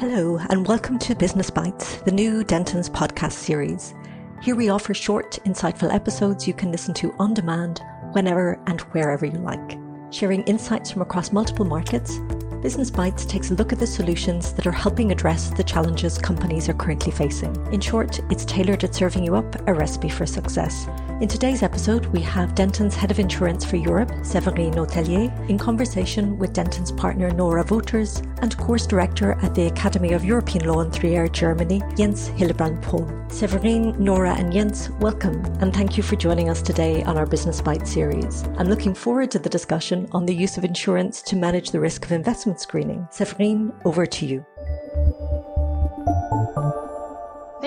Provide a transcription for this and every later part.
Hello, and welcome to Business Bites, the new Dentons podcast series. Here we offer short, insightful episodes you can listen to on demand whenever and wherever you like. Sharing insights from across multiple markets, Business Bites takes a look at the solutions that are helping address the challenges companies are currently facing. In short, it's tailored at serving you up a recipe for success. In today's episode, we have Dentons Head of Insurance for Europe, Séverine Hotelier, in conversation with Dentons partner Nora Wouters and Course Director at the Academy of European Law and in Trier, Germany, Jens Hillebrand Pohl. Séverine, Nora, and Jens, welcome, and thank you for joining us today on our Business Bites series. I'm looking forward to the discussion on the use of insurance to manage the risk of investment screening. Séverine, over to you.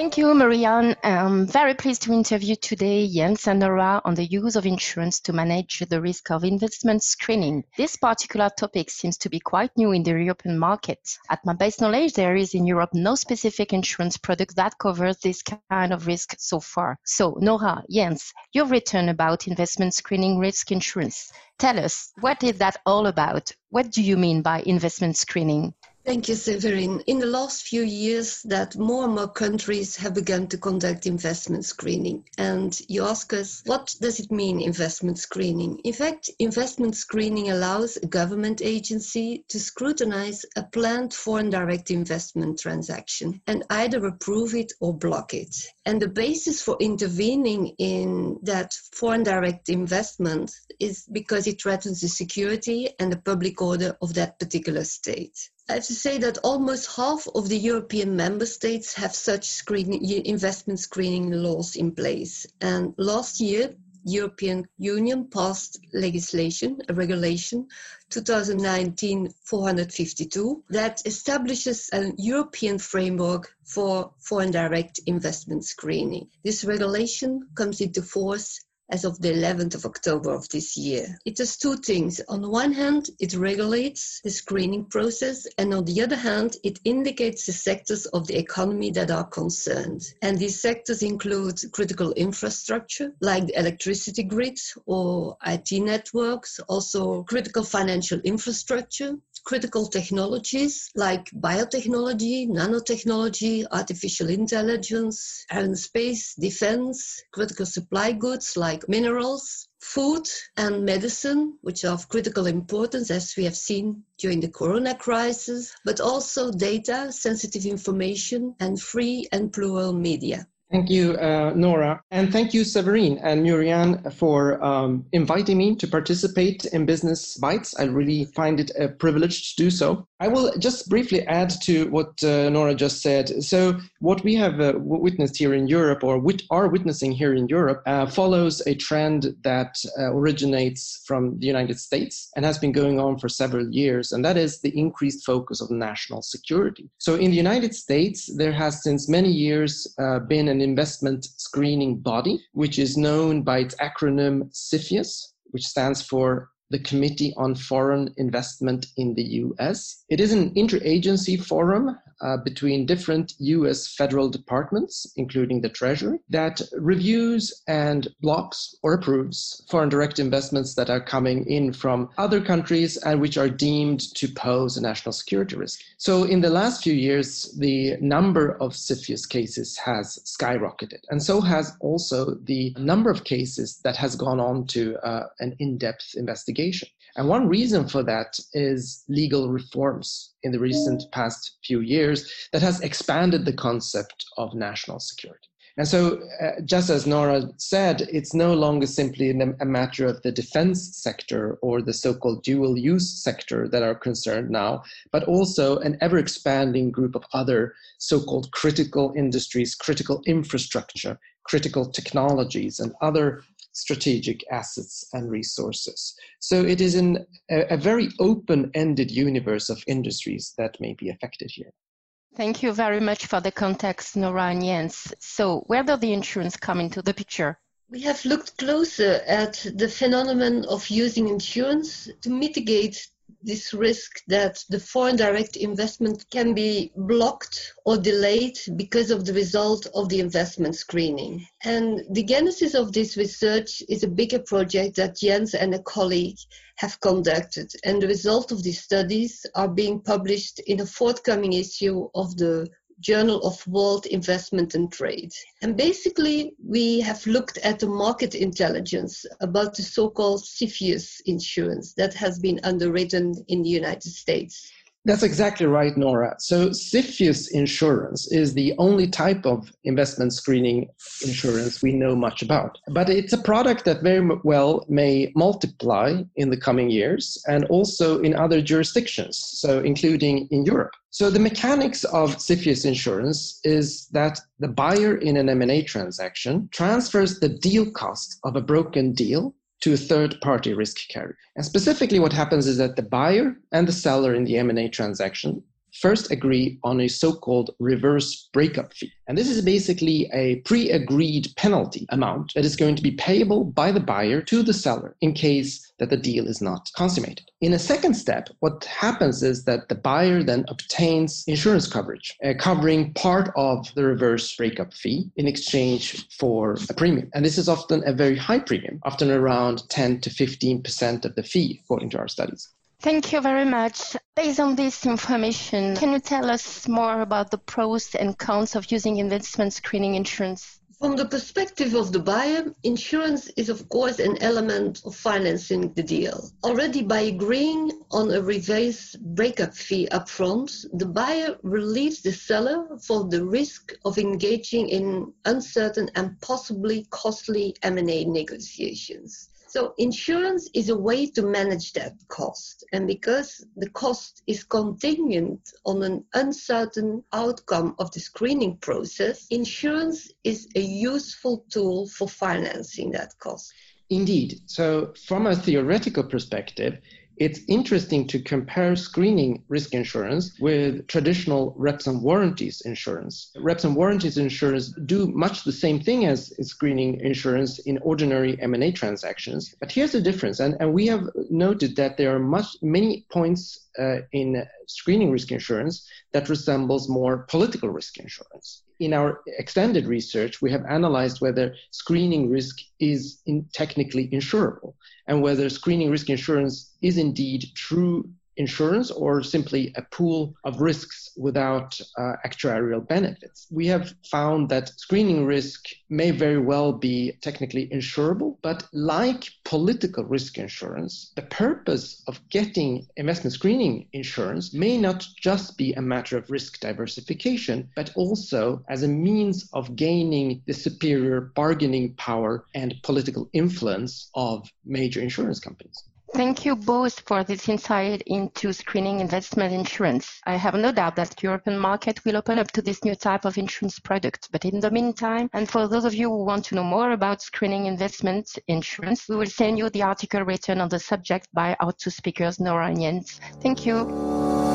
Thank you, Marianne. I'm very pleased to interview today Jens and Nora on the use of insurance to manage the risk of investment screening. This particular topic seems to be quite new in the European market. At my best knowledge, there is in Europe no specific insurance product that covers this kind of risk so far. So, Nora, Jens, you've written about investment screening risk insurance. Tell us, what is that all about? What do you mean by investment screening? Thank you, Severin. In the last few years, that more and more countries have begun to conduct investment screening. And you ask us, what does it mean, investment screening? In fact, investment screening allows a government agency to scrutinize a planned foreign direct investment transaction and either approve it or block it. And the basis for intervening in that foreign direct investment is because it threatens the security and the public order of that particular state. I have to say that almost half of the European member states have such screening, investment screening laws in place. And last year, the European Union passed legislation, a regulation, 2019-452, that establishes a European framework for foreign direct investment screening. This regulation comes into force as of the 11th of October of this year. It does two things. On one hand, it regulates the screening process, and on the other hand, it indicates the sectors of the economy that are concerned. And these sectors include critical infrastructure, like the electricity grid or IT networks, also critical financial infrastructure, critical technologies like biotechnology, nanotechnology, artificial intelligence, aerospace, defense, critical supply goods like minerals, food and medicine, which are of critical importance as we have seen during the corona crisis, but also data, sensitive information, and free and plural media. Thank you, uh, Nora. And thank you, Séverine and Marianne, for um, inviting me to participate in Business Bites. I really find it a privilege to do so. I will just briefly add to what uh, Nora just said. So, what we have uh, witnessed here in Europe, or are witnessing here in Europe, uh, follows a trend that uh, originates from the United States and has been going on for several years, and that is the increased focus of national security. So, in the United States, there has since many years uh, been an investment screening body, which is known by its acronym CFIUS, which stands for the Committee on Foreign Investment in the US. It is an interagency forum uh, between different US federal departments, including the Treasury, that reviews and blocks or approves foreign direct investments that are coming in from other countries and which are deemed to pose a national security risk. So, in the last few years, the number of CFIUS cases has skyrocketed, and so has also the number of cases that has gone on to uh, an in depth investigation. And one reason for that is legal reforms in the recent past few years that has expanded the concept of national security. And so, uh, just as Nora said, it's no longer simply a matter of the defense sector or the so called dual use sector that are concerned now, but also an ever expanding group of other so called critical industries, critical infrastructure, critical technologies, and other strategic assets and resources. So it is in a, a very open ended universe of industries that may be affected here. Thank you very much for the context, Nora and Jens. So, where does the insurance come into the picture? We have looked closer at the phenomenon of using insurance to mitigate this risk that the foreign direct investment can be blocked or delayed because of the result of the investment screening. And the genesis of this research is a bigger project that Jens and a colleague have conducted. And the result of these studies are being published in a forthcoming issue of the Journal of World Investment and Trade. And basically, we have looked at the market intelligence about the so called CFIUS insurance that has been underwritten in the United States. That's exactly right, Nora. So, CFIUS insurance is the only type of investment screening insurance we know much about. But it's a product that very well may multiply in the coming years and also in other jurisdictions, so including in Europe. So, the mechanics of CFIUS insurance is that the buyer in an M&A transaction transfers the deal cost of a broken deal to a third party risk carrier. And specifically what happens is that the buyer and the seller in the M&A transaction first agree on a so-called reverse breakup fee. And this is basically a pre-agreed penalty amount that is going to be payable by the buyer to the seller in case that the deal is not consummated. In a second step, what happens is that the buyer then obtains insurance coverage, uh, covering part of the reverse breakup fee in exchange for a premium. And this is often a very high premium, often around 10 to 15% of the fee, according to our studies. Thank you very much. Based on this information, can you tell us more about the pros and cons of using investment screening insurance? From the perspective of the buyer, insurance is of course an element of financing the deal. Already by agreeing on a reverse breakup fee upfront, the buyer relieves the seller for the risk of engaging in uncertain and possibly costly M&A negotiations. So insurance is a way to manage that cost. And because the cost is contingent on an uncertain outcome of the screening process, insurance is a useful tool for financing that cost. Indeed. So from a theoretical perspective, it's interesting to compare screening risk insurance with traditional reps and warranties insurance. Reps and warranties insurance do much the same thing as screening insurance in ordinary M&A transactions. But here's the difference, and, and we have noted that there are much many points uh, in screening risk insurance that resembles more political risk insurance. In our extended research, we have analyzed whether screening risk is in technically insurable and whether screening risk insurance is indeed true insurance or simply a pool of risks without uh, actuarial benefits. We have found that screening risk may very well be technically insurable, but like political risk insurance, the purpose of getting investment screening insurance may not just be a matter of risk diversification, but also as a means of gaining the superior bargaining power and political influence of major insurance companies. Thank you both for this insight into screening investment insurance. I have no doubt that the European market will open up to this new type of insurance product. But in the meantime, and for those of you who want to know more about screening investment insurance, we will send you the article written on the subject by our two speakers, Nora and Jens. Thank you.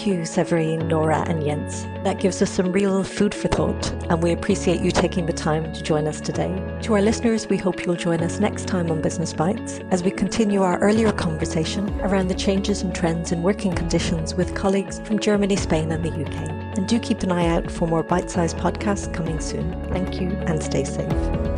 Thank you, Severine, Nora, and Jens. That gives us some real food for thought, and we appreciate you taking the time to join us today. To our listeners, we hope you'll join us next time on Business Bites as we continue our earlier conversation around the changes and trends in working conditions with colleagues from Germany, Spain, and the UK. And do keep an eye out for more bite sized podcasts coming soon. Thank you and stay safe.